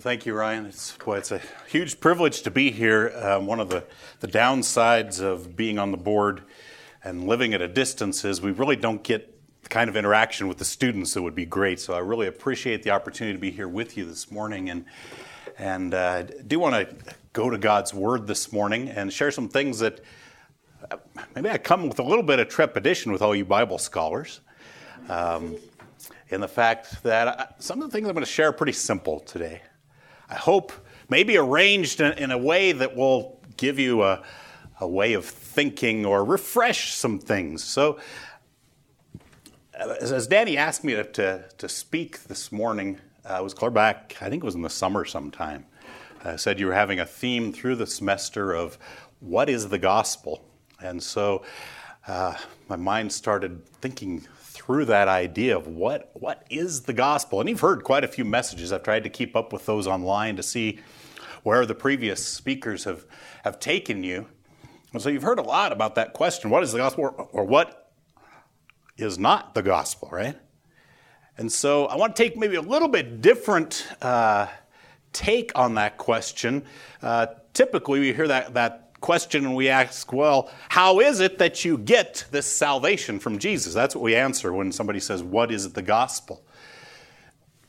Thank you, Ryan. It's, boy, it's a huge privilege to be here. Um, one of the, the downsides of being on the board and living at a distance is we really don't get the kind of interaction with the students that would be great. So I really appreciate the opportunity to be here with you this morning. And, and uh, do want to go to God's Word this morning and share some things that uh, maybe I come with a little bit of trepidation with all you Bible scholars. Um, in the fact that I, uh, some of the things I'm going to share are pretty simple today. I hope maybe arranged in, in a way that will give you a, a way of thinking or refresh some things. So, as, as Danny asked me to, to, to, speak this morning, uh, it was clear back, I think it was in the summer sometime. I said you were having a theme through the semester of what is the gospel? And so uh, my mind started thinking through that idea of what, what is the gospel. And you've heard quite a few messages. I've tried to keep up with those online to see where the previous speakers have, have taken you. And so you've heard a lot about that question what is the gospel, or, or what is not the gospel, right? And so I want to take maybe a little bit different uh, take on that question. Uh, typically, we hear that, that question and we ask, well, how is it that you get this salvation from Jesus? That's what we answer when somebody says, What is the gospel?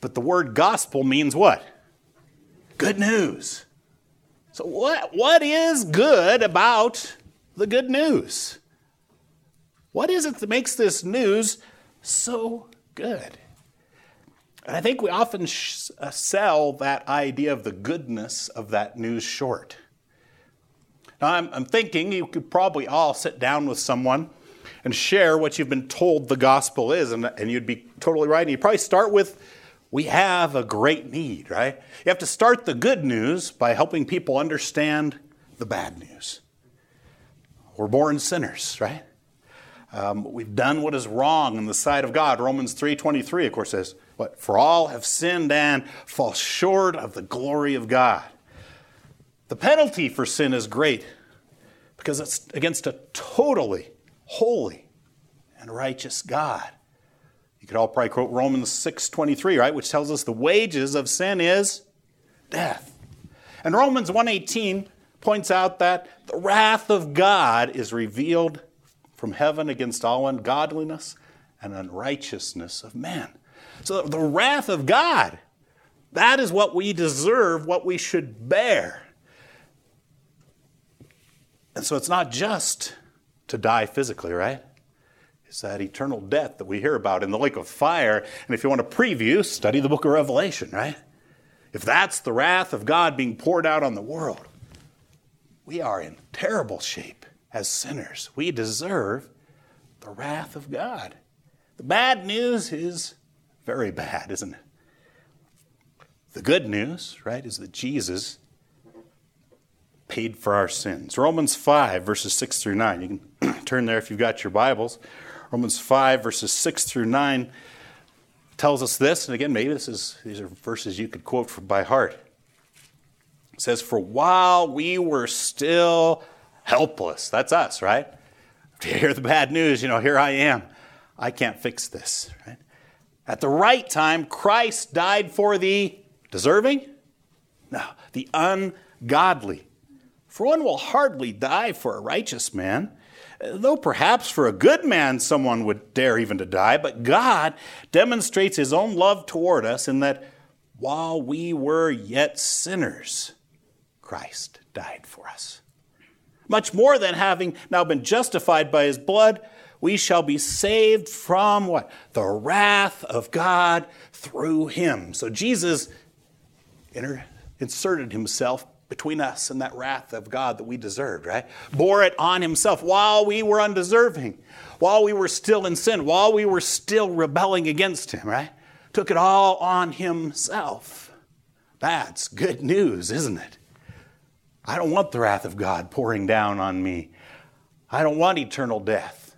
But the word gospel means what? Good news. So, what, what is good about the good news? What is it that makes this news so good? And I think we often sh- uh, sell that idea of the goodness of that news short. Now, I'm, I'm thinking you could probably all sit down with someone and share what you've been told the gospel is, and, and you'd be totally right. And you'd probably start with, We have a great need, right? You have to start the good news by helping people understand the bad news. We're born sinners, right? Um, we've done what is wrong in the sight of God. Romans 3:23, of course, says, "What for all have sinned and fall short of the glory of God." The penalty for sin is great because it's against a totally holy and righteous God. You could all probably quote Romans 6:23, right, which tells us the wages of sin is death. And Romans 1:18 points out that the wrath of God is revealed from heaven against all ungodliness and unrighteousness of men. So the wrath of God, that is what we deserve, what we should bear. And so it's not just to die physically, right? It's that eternal death that we hear about in the lake of fire. And if you want to preview, study the book of Revelation, right? If that's the wrath of God being poured out on the world, we are in terrible shape as sinners. We deserve the wrath of God. The bad news is very bad, isn't it? The good news, right, is that Jesus paid for our sins. Romans 5, verses 6 through 9. You can turn there if you've got your Bibles. Romans 5, verses 6 through 9 tells us this, and again, maybe this is, these are verses you could quote from by heart. It says, For while we were still helpless, that's us, right? If you hear the bad news, you know, here I am. I can't fix this, right? At the right time, Christ died for the deserving? No, the ungodly. For one will hardly die for a righteous man, though perhaps for a good man someone would dare even to die. But God demonstrates his own love toward us in that while we were yet sinners, Christ died for us. Much more than having now been justified by his blood, we shall be saved from what? The wrath of God through him. So Jesus inserted himself between us and that wrath of God that we deserved, right? Bore it on himself while we were undeserving, while we were still in sin, while we were still rebelling against him, right? Took it all on himself. That's good news, isn't it? I don't want the wrath of God pouring down on me. I don't want eternal death.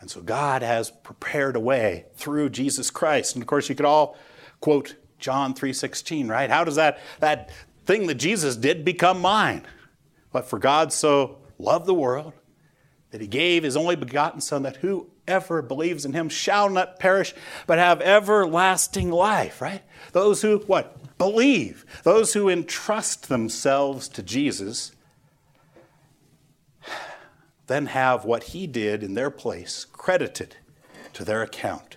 And so God has prepared a way through Jesus Christ. And of course, you could all quote John 3:16, right? How does that that thing that Jesus did become mine. But for God so loved the world that he gave his only begotten Son that whoever believes in him shall not perish, but have everlasting life, right? Those who, what? Believe. Those who entrust themselves to Jesus then have what he did in their place credited to their account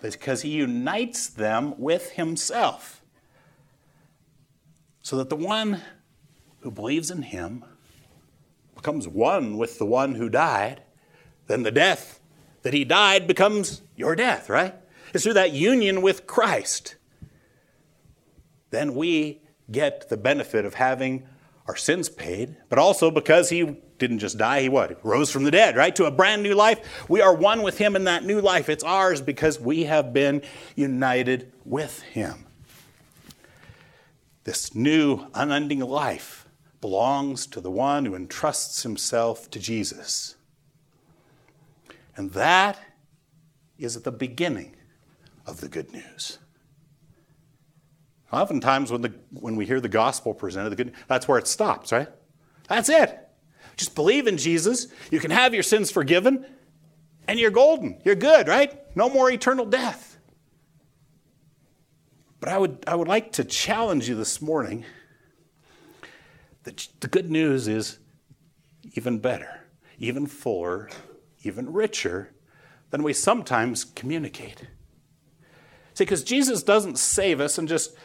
because he unites them with himself. So that the one who believes in him becomes one with the one who died, then the death that he died becomes your death, right? It's through that union with Christ. Then we get the benefit of having our sins paid, but also because he didn't just die, he what? Rose from the dead, right? To a brand new life. We are one with him in that new life. It's ours because we have been united with him. This new, unending life belongs to the one who entrusts himself to Jesus. And that is at the beginning of the good news. Oftentimes, when, the, when we hear the gospel presented, the good, that's where it stops, right? That's it. Just believe in Jesus. You can have your sins forgiven, and you're golden. You're good, right? No more eternal death. But I would, I would like to challenge you this morning that the good news is even better, even fuller, even richer than we sometimes communicate. See, because Jesus doesn't save us and just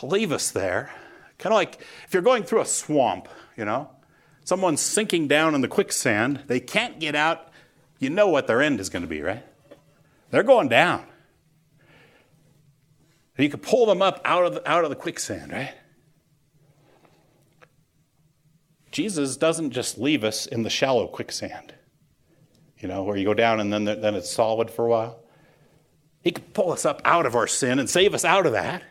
leave us there. Kind of like if you're going through a swamp, you know, someone's sinking down in the quicksand, they can't get out, you know what their end is going to be, right? They're going down. You could pull them up out of the, out of the quicksand, right? Jesus doesn't just leave us in the shallow quicksand, you know, where you go down and then, then it's solid for a while. He could pull us up out of our sin and save us out of that.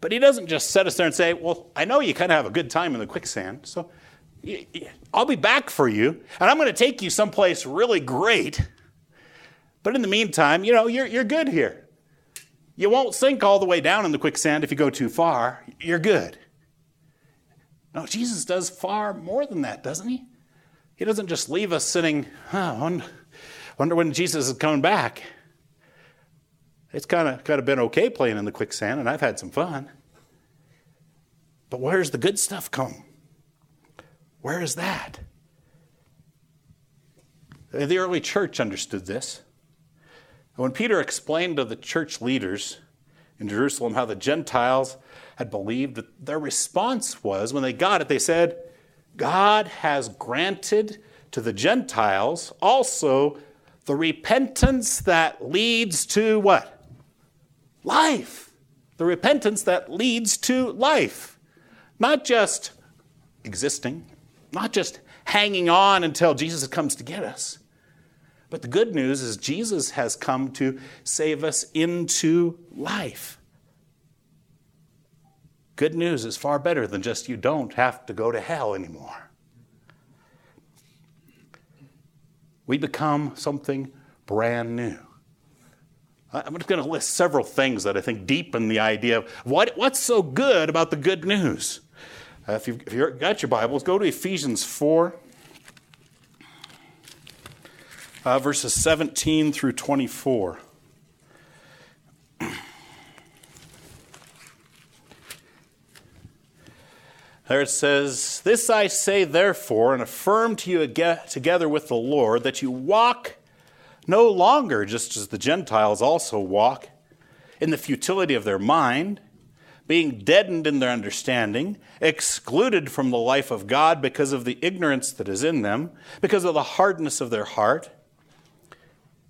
But he doesn't just set us there and say, Well, I know you kind of have a good time in the quicksand, so I'll be back for you, and I'm going to take you someplace really great. But in the meantime, you know, you're, you're good here. You won't sink all the way down in the quicksand if you go too far. You're good. No, Jesus does far more than that, doesn't he? He doesn't just leave us sitting, huh, wonder when Jesus is coming back. It's kind of kind of been okay playing in the quicksand, and I've had some fun. But where's the good stuff come? Where is that? The early church understood this. When Peter explained to the church leaders in Jerusalem how the Gentiles had believed, their response was when they got it, they said, God has granted to the Gentiles also the repentance that leads to what? Life. The repentance that leads to life. Not just existing, not just hanging on until Jesus comes to get us. But the good news is Jesus has come to save us into life. Good news is far better than just you don't have to go to hell anymore. We become something brand new. I'm just going to list several things that I think deepen the idea of what, what's so good about the good news. Uh, if, you've, if you've got your Bibles, go to Ephesians 4, uh, verses 17 through 24. There it says, This I say, therefore, and affirm to you together with the Lord, that you walk no longer just as the Gentiles also walk, in the futility of their mind being deadened in their understanding, excluded from the life of God because of the ignorance that is in them, because of the hardness of their heart.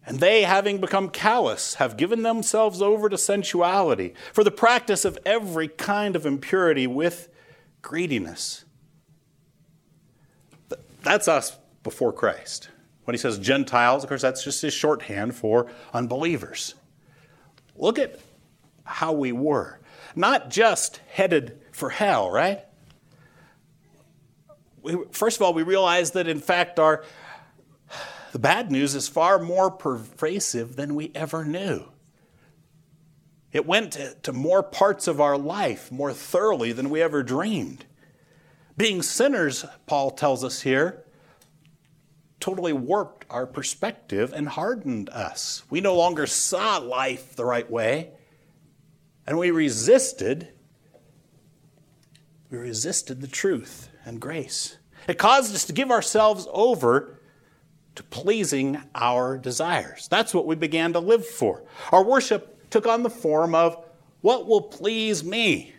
And they, having become callous, have given themselves over to sensuality, for the practice of every kind of impurity with greediness. That's us before Christ. When he says Gentiles, of course, that's just his shorthand for unbelievers. Look at how we were not just headed for hell, right? We, first of all, we realize that in fact our the bad news is far more pervasive than we ever knew. It went to, to more parts of our life more thoroughly than we ever dreamed. Being sinners, Paul tells us here, totally warped our perspective and hardened us. We no longer saw life the right way, and we resisted. We resisted the truth and grace. It caused us to give ourselves over to pleasing our desires. That's what we began to live for. Our worship took on the form of what will please me?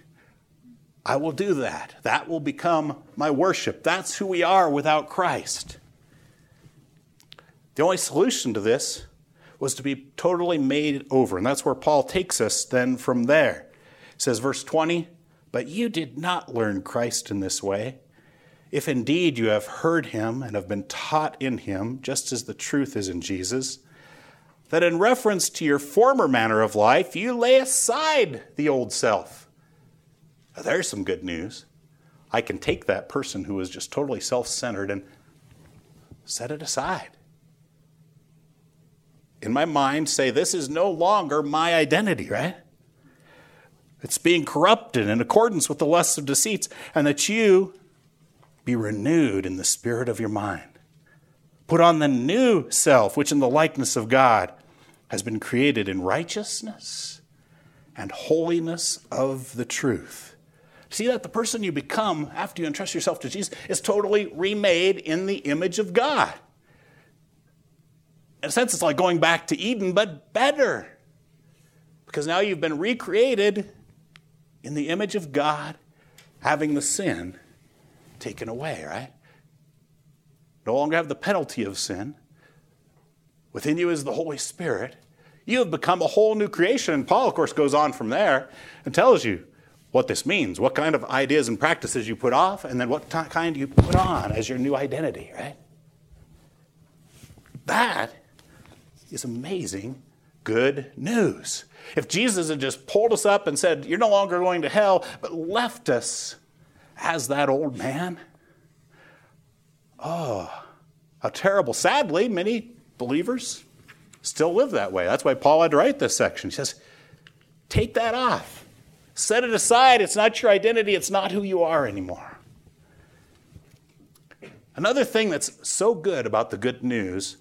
I will do that. That will become my worship. That's who we are without Christ. The only solution to this was to be totally made over. And that's where Paul takes us then from there. It says, verse 20, But you did not learn Christ in this way. If indeed you have heard him and have been taught in him, just as the truth is in Jesus, that in reference to your former manner of life, you lay aside the old self. Now, there's some good news. I can take that person who is just totally self centered and set it aside. In my mind, say, this is no longer my identity, right? It's being corrupted in accordance with the lusts of deceits, and that you be renewed in the spirit of your mind. Put on the new self, which in the likeness of God has been created in righteousness and holiness of the truth. See that the person you become after you entrust yourself to Jesus is totally remade in the image of God. In a sense, it's like going back to Eden, but better. Because now you've been recreated in the image of God, having the sin taken away, right? No longer have the penalty of sin. Within you is the Holy Spirit. You have become a whole new creation. And Paul, of course, goes on from there and tells you what this means, what kind of ideas and practices you put off, and then what t- kind you put on as your new identity, right? That is amazing good news. If Jesus had just pulled us up and said, You're no longer going to hell, but left us as that old man, oh, how terrible. Sadly, many believers still live that way. That's why Paul had to write this section. He says, Take that off. Set it aside. It's not your identity, it's not who you are anymore. Another thing that's so good about the good news,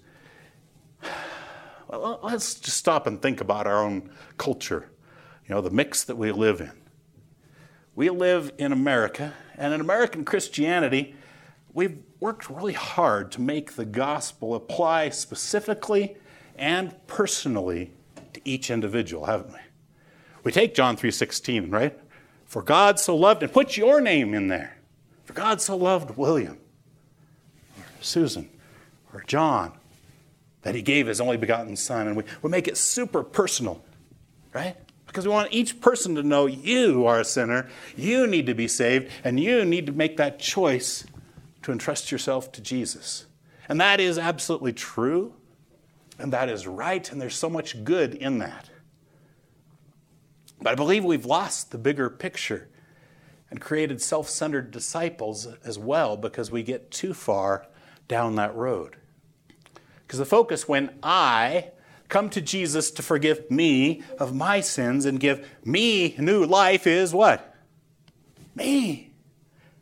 well, let's just stop and think about our own culture, you know, the mix that we live in. We live in America, and in American Christianity, we've worked really hard to make the gospel apply specifically and personally to each individual, haven't we? We take John 3:16, right? For God so loved and put your name in there. For God so loved William or Susan or John that he gave his only begotten son and we, we make it super personal, right? Because we want each person to know you are a sinner, you need to be saved, and you need to make that choice to entrust yourself to Jesus. And that is absolutely true, and that is right, and there's so much good in that. But I believe we've lost the bigger picture and created self centered disciples as well because we get too far down that road. Because the focus when I come to Jesus to forgive me of my sins and give me new life is what? Me.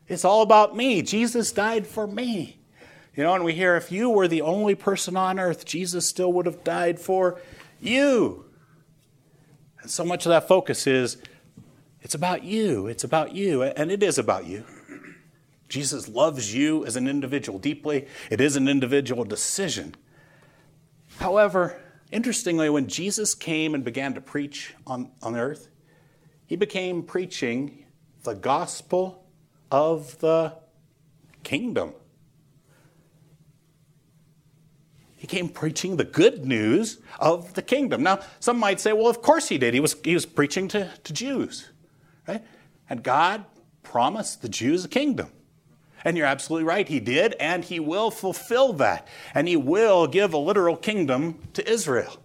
It's all about me. Jesus died for me. You know, and we hear if you were the only person on earth, Jesus still would have died for you. And so much of that focus is it's about you. It's about you. And it is about you. Jesus loves you as an individual deeply. It is an individual decision. However, interestingly, when Jesus came and began to preach on, on earth, he became preaching the gospel of the kingdom. He came preaching the good news of the kingdom. Now, some might say, well, of course he did. He was, he was preaching to, to Jews, right? And God promised the Jews a kingdom. And you're absolutely right, he did, and he will fulfill that. And he will give a literal kingdom to Israel.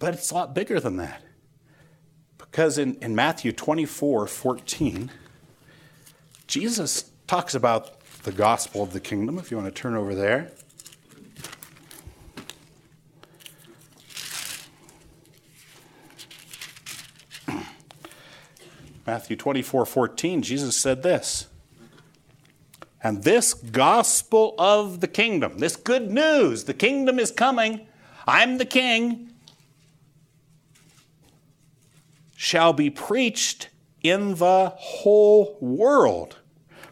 But it's a lot bigger than that. Because in, in Matthew 24 14, Jesus talks about the gospel of the kingdom, if you want to turn over there. Matthew 24 14, Jesus said this And this gospel of the kingdom, this good news, the kingdom is coming, I'm the king, shall be preached in the whole world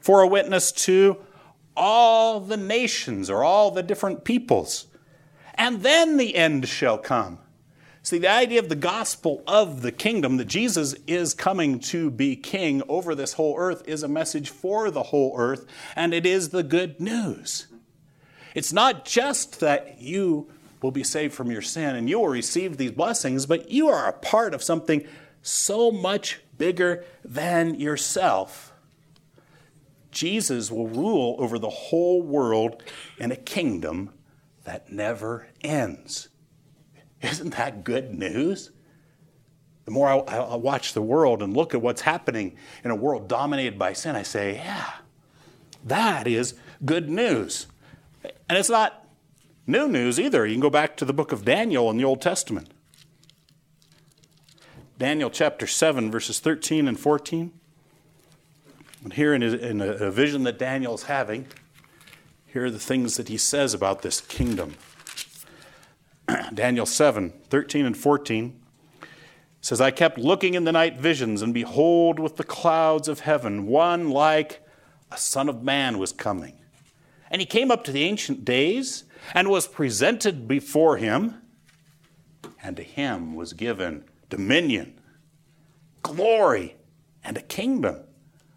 for a witness to all the nations or all the different peoples. And then the end shall come. See, the idea of the gospel of the kingdom, that Jesus is coming to be king over this whole earth, is a message for the whole earth, and it is the good news. It's not just that you will be saved from your sin and you will receive these blessings, but you are a part of something so much bigger than yourself. Jesus will rule over the whole world in a kingdom that never ends. Isn't that good news? The more I, I, watch the world and look at what's happening in a world dominated by sin, I say, yeah, that is good news. And it's not new news either. You can go back to the book of Daniel in the Old Testament. Daniel chapter 7, verses 13 and 14. And here in a, in a vision that Daniel's having, here are the things that he says about this kingdom. Daniel 7, 13 and 14 says, I kept looking in the night visions, and behold, with the clouds of heaven, one like a son of man was coming. And he came up to the ancient days and was presented before him, and to him was given dominion, glory, and a kingdom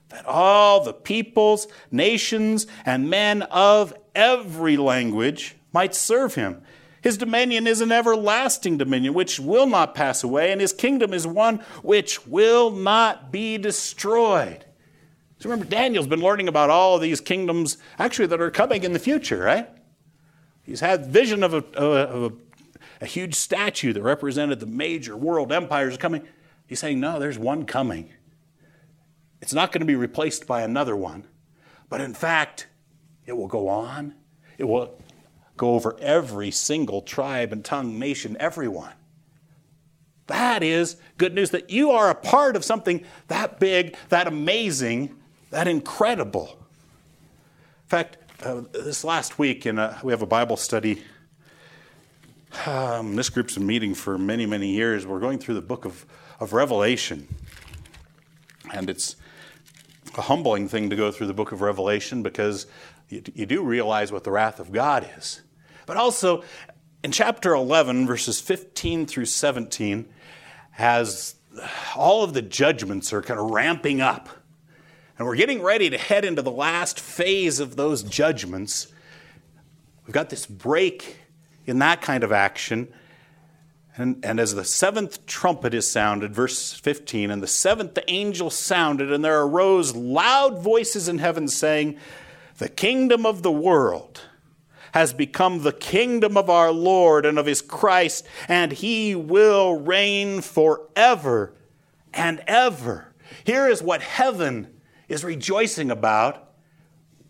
that all the peoples, nations, and men of every language might serve him. His dominion is an everlasting dominion which will not pass away, and his kingdom is one which will not be destroyed. So remember, Daniel's been learning about all these kingdoms actually that are coming in the future, right? He's had vision of a, of a, a huge statue that represented the major world empires coming. He's saying, no, there's one coming. It's not going to be replaced by another one, but in fact, it will go on. It will go over every single tribe and tongue, nation, everyone. That is good news that you are a part of something that big, that amazing, that incredible. In fact, uh, this last week, in a, we have a Bible study. Um, this group's been meeting for many, many years. We're going through the book of, of Revelation. And it's a humbling thing to go through the book of Revelation because you, you do realize what the wrath of God is. But also, in chapter 11, verses 15 through 17, has all of the judgments are kind of ramping up. And we're getting ready to head into the last phase of those judgments. We've got this break in that kind of action. And, and, as the seventh trumpet is sounded, verse 15, and the seventh angel sounded, and there arose loud voices in heaven saying, The kingdom of the world has become the kingdom of our Lord and of his Christ, and he will reign forever and ever. Here is what heaven is rejoicing about.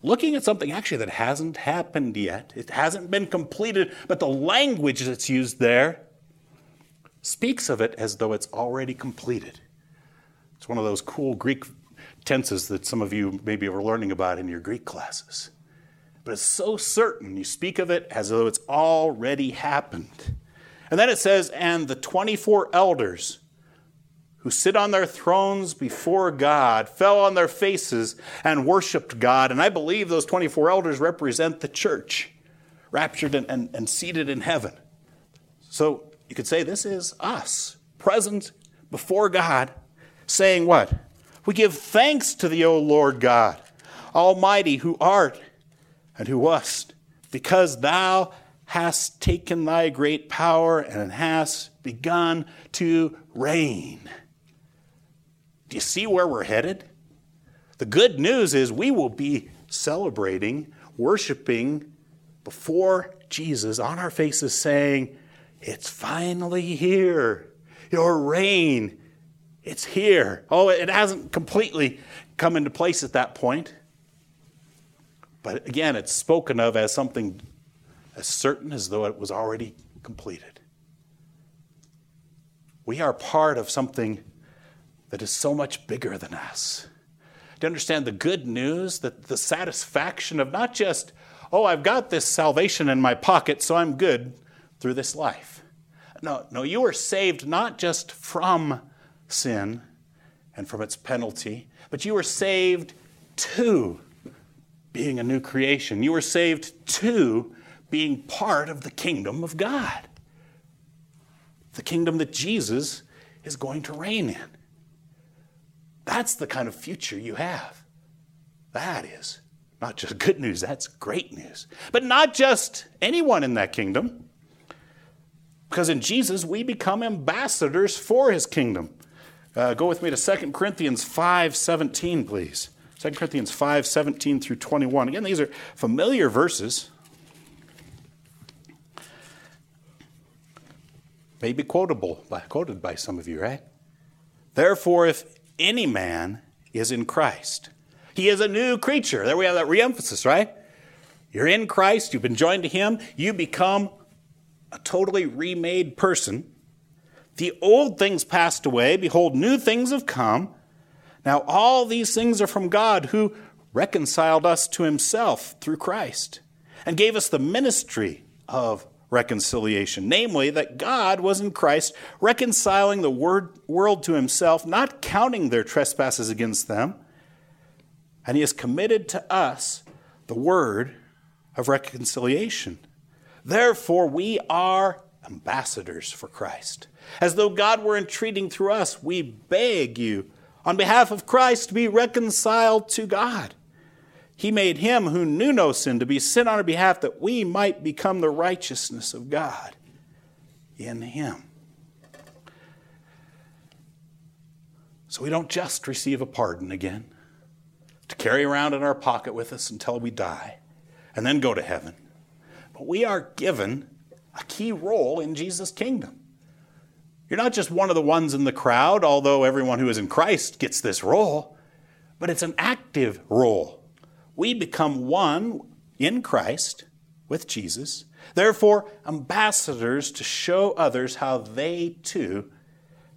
Looking at something actually that hasn't happened yet, it hasn't been completed, but the language that's used there speaks of it as though it's already completed. It's one of those cool Greek tenses that some of you maybe were learning about in your Greek classes. But it's so certain. You speak of it as though it's already happened. And then it says, and the 24 elders who sit on their thrones before God fell on their faces and worshiped God. And I believe those 24 elders represent the church, raptured and, and, and seated in heaven. So you could say this is us, present before God, saying what? We give thanks to thee, O Lord God, Almighty, who art and who wast, because thou hast taken thy great power and hast begun to reign. Do you see where we're headed? The good news is we will be celebrating, worshiping before Jesus on our faces, saying, it's finally here. Your reign, it's here. Oh, it hasn't completely come into place at that point. But again, it's spoken of as something as certain as though it was already completed. We are part of something that is so much bigger than us. to understand the good news, that the satisfaction of not just, oh, I've got this salvation in my pocket, so I'm good through this life. No, no, you are saved not just from sin and from its penalty, but you are saved to being a new creation. You are saved to being part of the kingdom of God, the kingdom that Jesus is going to reign in. That's the kind of future you have. That is not just good news, that's great news. But not just anyone in that kingdom. Because in Jesus, we become ambassadors for his kingdom. Uh, go with me to 2 Corinthians 5 17, please. 2 Corinthians 5 17 through 21. Again, these are familiar verses. Maybe quotable, by, quoted by some of you, right? Therefore, if any man is in Christ, he is a new creature. There we have that reemphasis, right? You're in Christ, you've been joined to him, you become a totally remade person. The old things passed away, behold, new things have come. Now, all these things are from God who reconciled us to himself through Christ and gave us the ministry of reconciliation, namely, that God was in Christ reconciling the word, world to himself, not counting their trespasses against them. And he has committed to us the word of reconciliation. Therefore, we are ambassadors for Christ. As though God were entreating through us, we beg you on behalf of Christ be reconciled to God. He made him who knew no sin to be sin on our behalf that we might become the righteousness of God in him. So we don't just receive a pardon again to carry around in our pocket with us until we die and then go to heaven. But we are given a key role in Jesus' kingdom. You're not just one of the ones in the crowd, although everyone who is in Christ gets this role, but it's an active role. We become one in Christ with Jesus, therefore, ambassadors to show others how they too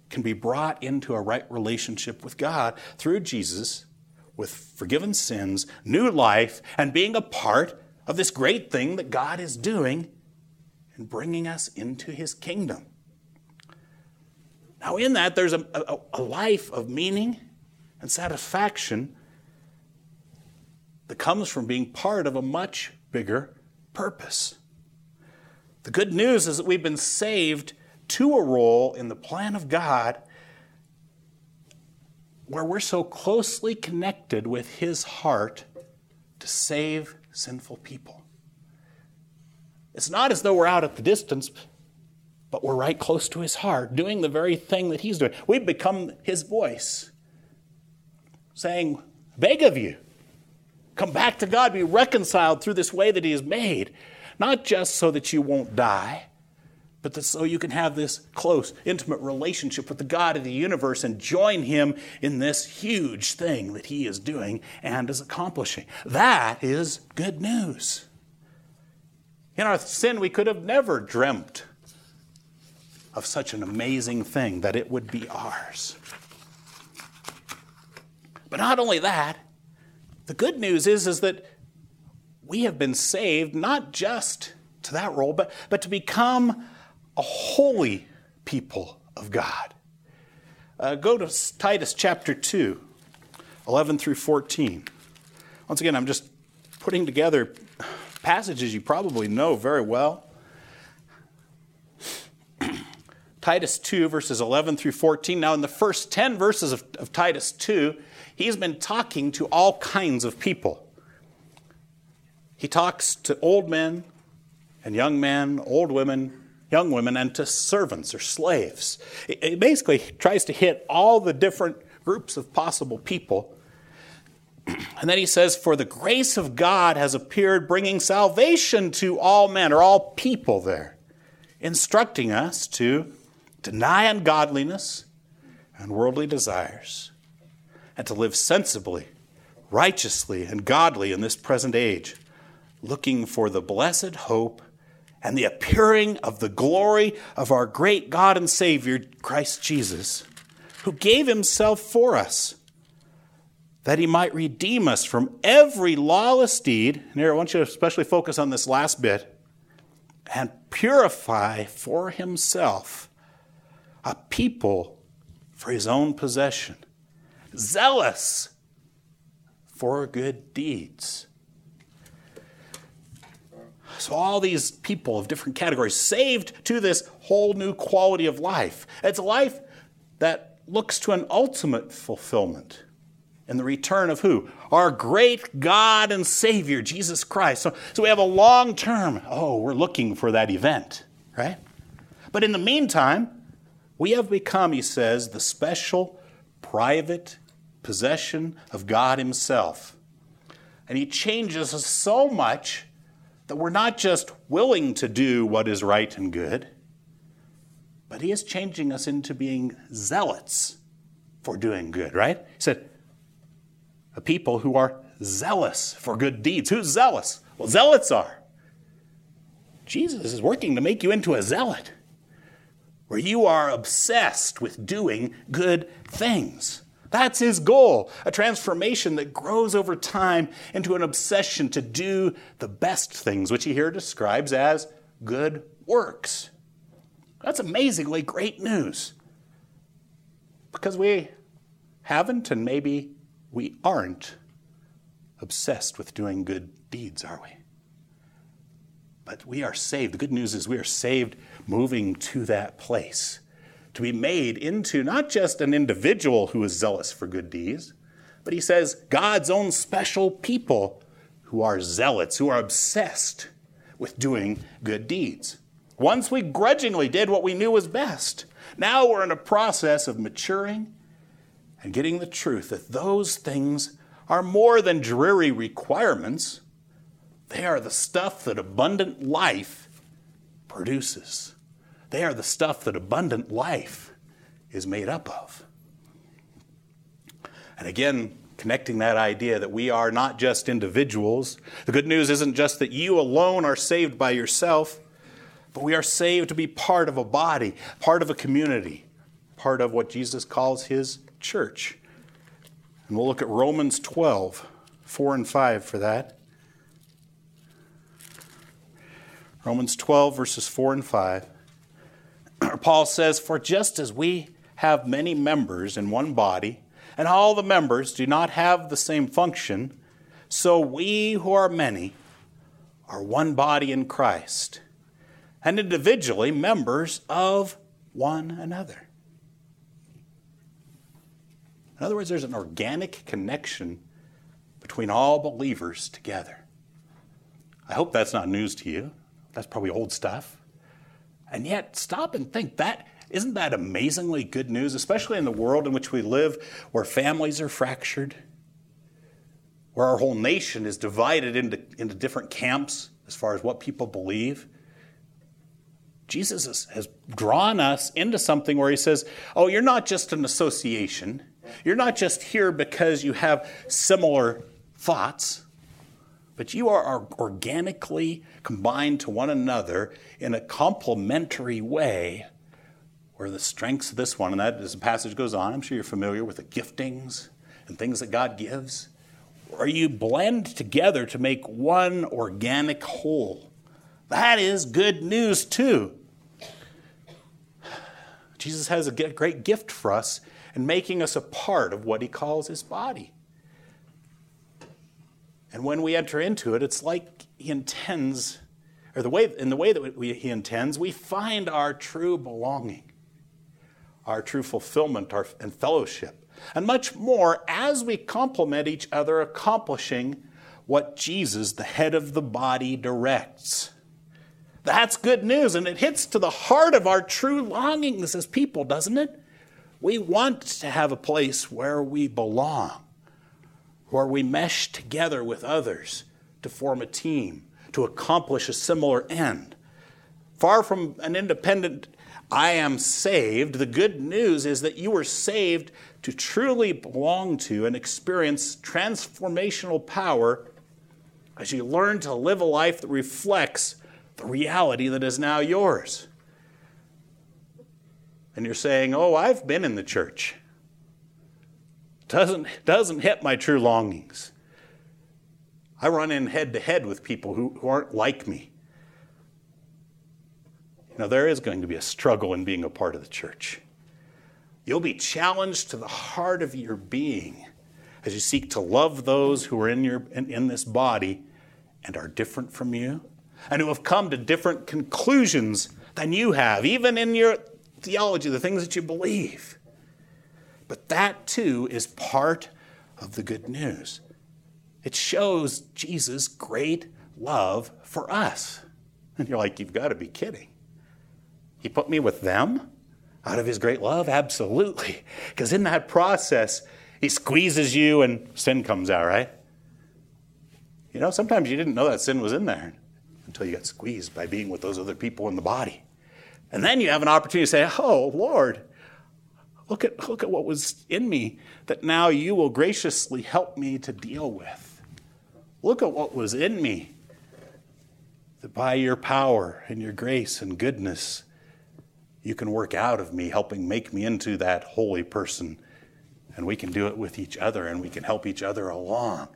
can be brought into a right relationship with God through Jesus with forgiven sins, new life, and being a part of this great thing that God is doing and bringing us into his kingdom. Now, in that, there's a, a, a life of meaning and satisfaction that comes from being part of a much bigger purpose. The good news is that we've been saved to a role in the plan of God where we're so closely connected with His heart to save sinful people. It's not as though we're out at the distance but we're right close to his heart, doing the very thing that he's doing. We've become his voice, saying, Beg of you, come back to God, be reconciled through this way that he has made, not just so that you won't die. But so you can have this close, intimate relationship with the God of the universe and join Him in this huge thing that He is doing and is accomplishing. That is good news. In our sin, we could have never dreamt of such an amazing thing that it would be ours. But not only that, the good news is, is that we have been saved not just to that role, but, but to become a holy people of God. Uh, go to Titus chapter 2, 11 through 14. Once again, I'm just putting together passages you probably know very well. Titus 2, verses 11 through 14. Now, in the first 10 verses of, of Titus 2, he's been talking to all kinds of people. He talks to old men and young men, old women, young women, and to servants or slaves. It basically tries to hit all the different groups of possible people. And then he says, For the grace of God has appeared, bringing salvation to all men, or all people there, instructing us to deny ungodliness and worldly desires, and to live sensibly, righteously, and godly in this present age, looking for the blessed hope and the appearing of the glory of our great God and Savior, Christ Jesus, who gave himself for us, that he might redeem us from every lawless deed. And here I want you to especially focus on this last bit and purify for himself a people for his own possession, zealous for good deeds. So, all these people of different categories saved to this whole new quality of life. It's a life that looks to an ultimate fulfillment and the return of who? Our great God and Savior, Jesus Christ. So, so we have a long term, oh, we're looking for that event, right? But in the meantime, we have become, he says, the special, private possession of God Himself. And He changes us so much that we're not just willing to do what is right and good, but He is changing us into being zealots for doing good, right? He said, a people who are zealous for good deeds. Who's zealous? Well, zealots are. Jesus is working to make you into a zealot, where you are obsessed with doing good things. That's his goal, a transformation that grows over time into an obsession to do the best things, which he here describes as good works. That's amazingly great news. Because we haven't and maybe we aren't obsessed with doing good deeds, are we? But we are saved. The good news is we are saved moving to that place to be made into not just an individual who is zealous for good deeds, but he says God's own special people who are zealots, who are obsessed with doing good deeds. Once we grudgingly did what we knew was best. Now we're in a process of maturing and getting the truth that those things are more than dreary requirements. They are the stuff that abundant life produces. They are the stuff that abundant life is made up of. And again, connecting that idea that we are not just individuals. The good news isn't just that you alone are saved by yourself, but we are saved to be part of a body, part of a community, part of what Jesus calls his church. And we'll look at Romans 12, 4 and 5 for that. Romans 12, verses 4 and 5. Paul says, For just as we have many members in one body, and all the members do not have the same function, so we who are many are one body in Christ, and individually members of one another. In other words, there's an organic connection between all believers together. I hope that's not news to you. That's probably old stuff. And yet, stop and think that isn't that amazingly good news, especially in the world in which we live, where families are fractured, where our whole nation is divided into, into different camps as far as what people believe. Jesus has, has drawn us into something where he says, Oh, you're not just an association. You're not just here because you have similar thoughts, but you are organically combined to one another in a complementary way where the strengths of this one, and that as the passage goes on, I'm sure you're familiar with the giftings and things that God gives, where you blend together to make one organic whole. That is good news, too. Jesus has a great gift for us in making us a part of what he calls his body. And when we enter into it, it's like he intends, or the way, in the way that we, he intends, we find our true belonging, our true fulfillment our, and fellowship, and much more as we complement each other, accomplishing what Jesus, the head of the body, directs. That's good news, and it hits to the heart of our true longings as people, doesn't it? We want to have a place where we belong, where we mesh together with others to form a team, to accomplish a similar end. Far from an independent, I am saved, the good news is that you were saved to truly belong to and experience transformational power as you learn to live a life that reflects the reality that is now yours and you're saying, Oh, I've been in the church. Doesn't, doesn't hit my true longings. I run in head to head with people who, who aren't like me. You know, there is going to be a struggle in being a part of the church. You'll be challenged to the heart of your being as you seek to love those who are in, your, in, in this body and are different from you and who have come to different conclusions than you have, even in your theology, the things that you believe. But that too is part of the good news. It shows Jesus' great love for us. And you're like, you've got to be kidding. He put me with them out of his great love? Absolutely. Because in that process, he squeezes you and sin comes out, right? You know, sometimes you didn't know that sin was in there until you got squeezed by being with those other people in the body. And then you have an opportunity to say, Oh, Lord, look at, look at what was in me that now you will graciously help me to deal with. Look at what was in me that by your power and your grace and goodness, you can work out of me, helping make me into that holy person. And we can do it with each other and we can help each other along.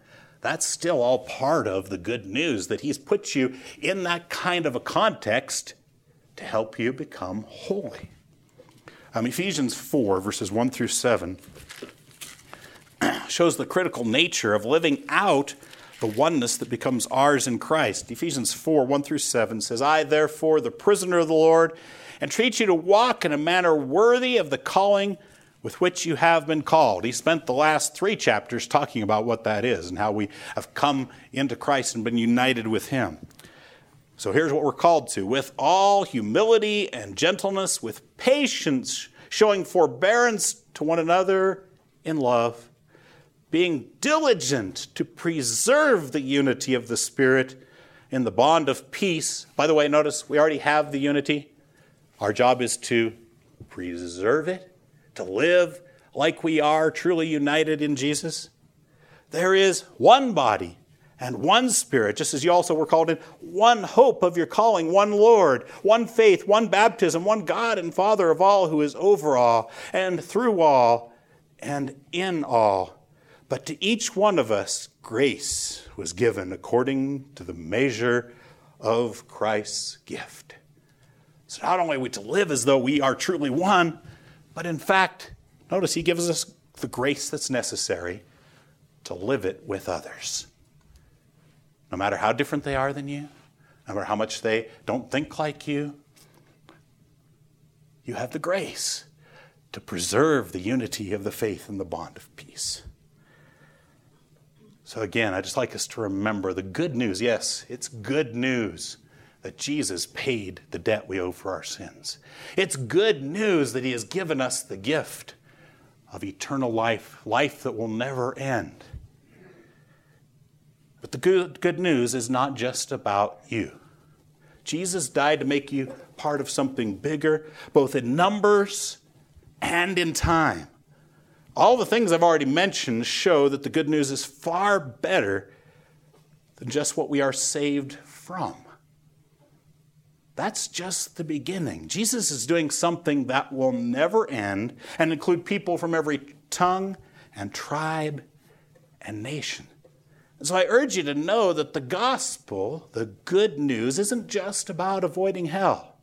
That's still all part of the good news that He's put you in that kind of a context to help you become holy. Um, Ephesians 4, verses 1 through 7, shows the critical nature of living out the oneness that becomes ours in Christ. Ephesians 4, 1 through 7 says, I, therefore, the prisoner of the Lord, entreat you to walk in a manner worthy of the calling with which you have been called. He spent the last three chapters talking about what that is and how we have come into Christ and been united with Him. So here's what we're called to with all humility and gentleness, with patience, showing forbearance to one another in love, being diligent to preserve the unity of the Spirit in the bond of peace. By the way, notice we already have the unity. Our job is to preserve it to live like we are truly united in Jesus? There is one body and one Spirit, just as you also were called in, one hope of your calling, one Lord, one faith, one baptism, one God and Father of all, who is over all and through all and in all. But to each one of us, grace was given according to the measure of Christ's gift. So not only are we to live as though we are truly one, but in fact, notice he gives us the grace that's necessary to live it with others. No matter how different they are than you, no matter how much they don't think like you, you have the grace to preserve the unity of the faith and the bond of peace. So, again, I just like us to remember the good news. Yes, it's good news that Jesus paid the debt we owe for our sins. It's good news that He has given us the gift of eternal life, life that will never end. But the good, good news is not just about you. Jesus died to make you part of something bigger, both in numbers and in time. All the things I've already mentioned show that the good news is far better than just what we are saved from. That's just the beginning. Jesus is doing something that will never end and include people from every tongue and tribe and nation. And so I urge you to know that the gospel, the good news, isn't just about avoiding hell.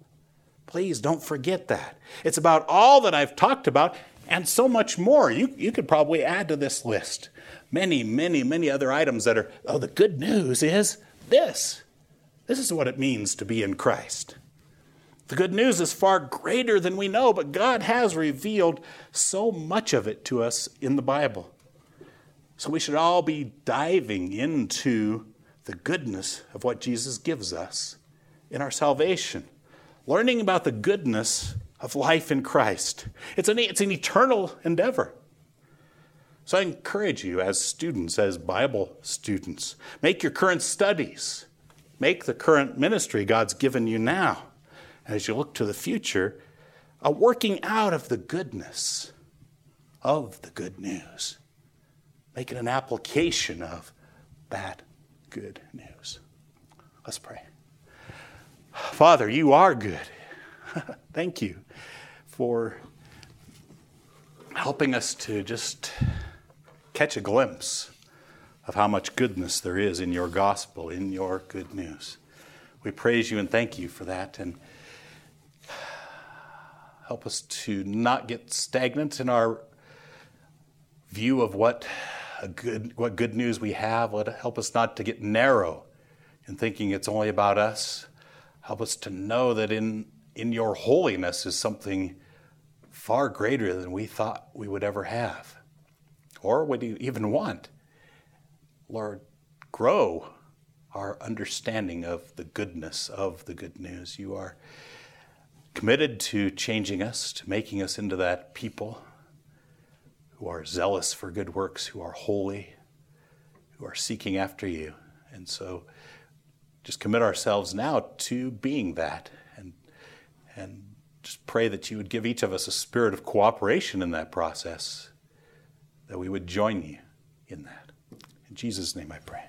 Please don't forget that. It's about all that I've talked about and so much more. You, you could probably add to this list many, many, many other items that are, oh, the good news is this. This is what it means to be in Christ. The good news is far greater than we know, but God has revealed so much of it to us in the Bible. So we should all be diving into the goodness of what Jesus gives us in our salvation, learning about the goodness of life in Christ. It's an, it's an eternal endeavor. So I encourage you as students, as Bible students, make your current studies Make the current ministry God's given you now, as you look to the future, a working out of the goodness of the good news. Make it an application of that good news. Let's pray. Father, you are good. Thank you for helping us to just catch a glimpse of how much goodness there is in your gospel, in your good news. We praise you and thank you for that. And help us to not get stagnant in our view of what good what good news we have. Let help us not to get narrow in thinking it's only about us. Help us to know that in in your holiness is something far greater than we thought we would ever have or would even want. Lord, grow our understanding of the goodness of the good news. You are committed to changing us, to making us into that people who are zealous for good works, who are holy, who are seeking after you. And so just commit ourselves now to being that and and just pray that you would give each of us a spirit of cooperation in that process, that we would join you in that. In Jesus' name I pray.